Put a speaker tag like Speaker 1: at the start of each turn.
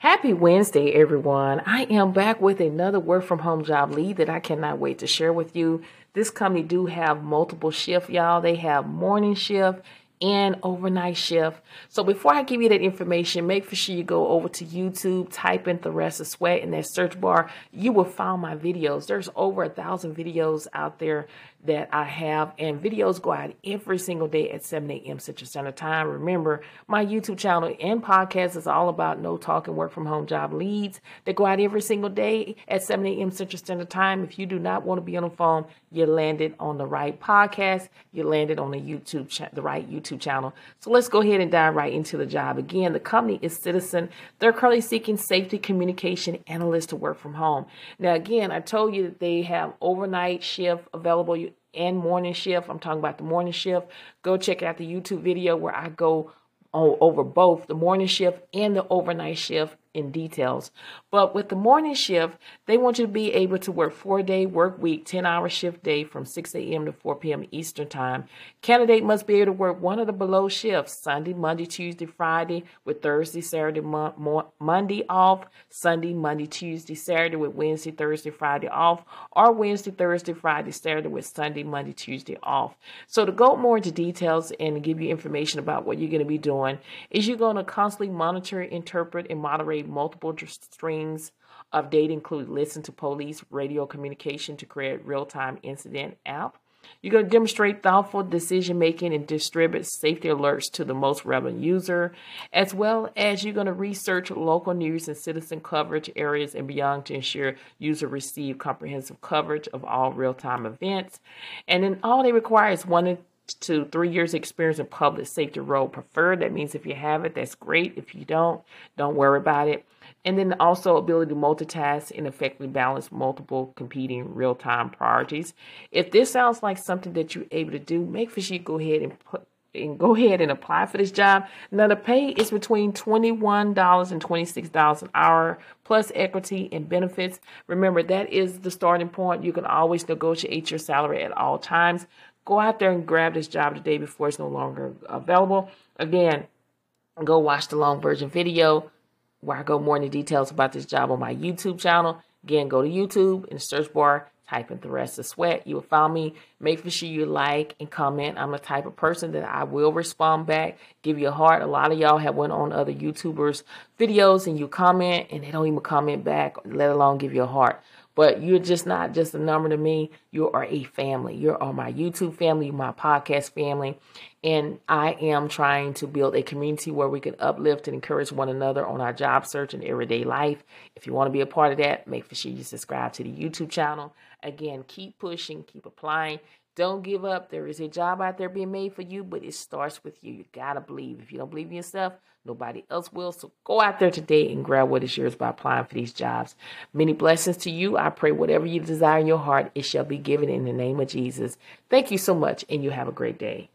Speaker 1: Happy Wednesday, everyone. I am back with another work from home job lead that I cannot wait to share with you. This company do have multiple shift, y'all. They have morning shift and overnight shift. So before I give you that information, make for sure you go over to YouTube, type in Thressa Sweat in that search bar. You will find my videos. There's over a thousand videos out there that I have, and videos go out every single day at 7 a.m. Central Standard Time. Remember, my YouTube channel and podcast is all about no talking work from home job leads that go out every single day at 7 a.m. Central Standard Time. If you do not want to be on the phone, you landed on the right podcast. You landed on the YouTube, cha- the right YouTube channel. So let's go ahead and dive right into the job. Again, the company is Citizen. They're currently seeking safety communication analysts to work from home. Now, again, I told you that they have overnight shift available and morning shift. I'm talking about the morning shift. Go check out the YouTube video where I go over both the morning shift and the overnight shift in details. But with the morning shift, they want you to be able to work four day work week, 10 hour shift day from 6 a.m. to 4 p.m. Eastern time. Candidate must be able to work one of the below shifts Sunday, Monday, Tuesday, Friday with Thursday, Saturday, mo- mo- Monday off, Sunday, Monday, Tuesday, Saturday with Wednesday, Thursday, Friday off, or Wednesday, Thursday, Friday, Saturday with Sunday, Monday, Tuesday off. So to go more into details and give you information about what you're going to be doing is you're going to constantly monitor, interpret, and moderate multiple strings of data, include listen to police radio communication to create real-time incident app. You're going to demonstrate thoughtful decision making and distribute safety alerts to the most relevant user, as well as you're going to research local news and citizen coverage areas and beyond to ensure user receive comprehensive coverage of all real time events. And then all they require is one to three years experience in public safety role preferred. That means if you have it, that's great. If you don't, don't worry about it. And then also ability to multitask and effectively balance multiple competing real-time priorities. If this sounds like something that you're able to do, make sure you go ahead and put and go ahead and apply for this job. Now the pay is between $21 and $26 an hour plus equity and benefits. Remember that is the starting point. You can always negotiate your salary at all times. Go out there and grab this job today before it's no longer available. Again, go watch the long version video where I go more into details about this job on my YouTube channel. Again, go to YouTube in the search bar, type in Thressa Sweat. You will find me. Make sure you like and comment. I'm the type of person that I will respond back, give you a heart. A lot of y'all have went on other YouTubers' videos and you comment and they don't even comment back, let alone give you a heart. But you're just not just a number to me. You are a family. You're on my YouTube family, my podcast family. And I am trying to build a community where we can uplift and encourage one another on our job search and everyday life. If you want to be a part of that, make sure you subscribe to the YouTube channel. Again, keep pushing, keep applying. Don't give up. There is a job out there being made for you, but it starts with you. You got to believe. If you don't believe in yourself, nobody else will. So go out there today and grab what is yours by applying for these jobs. Many blessings to you. I pray whatever you desire in your heart, it shall be given in the name of Jesus. Thank you so much, and you have a great day.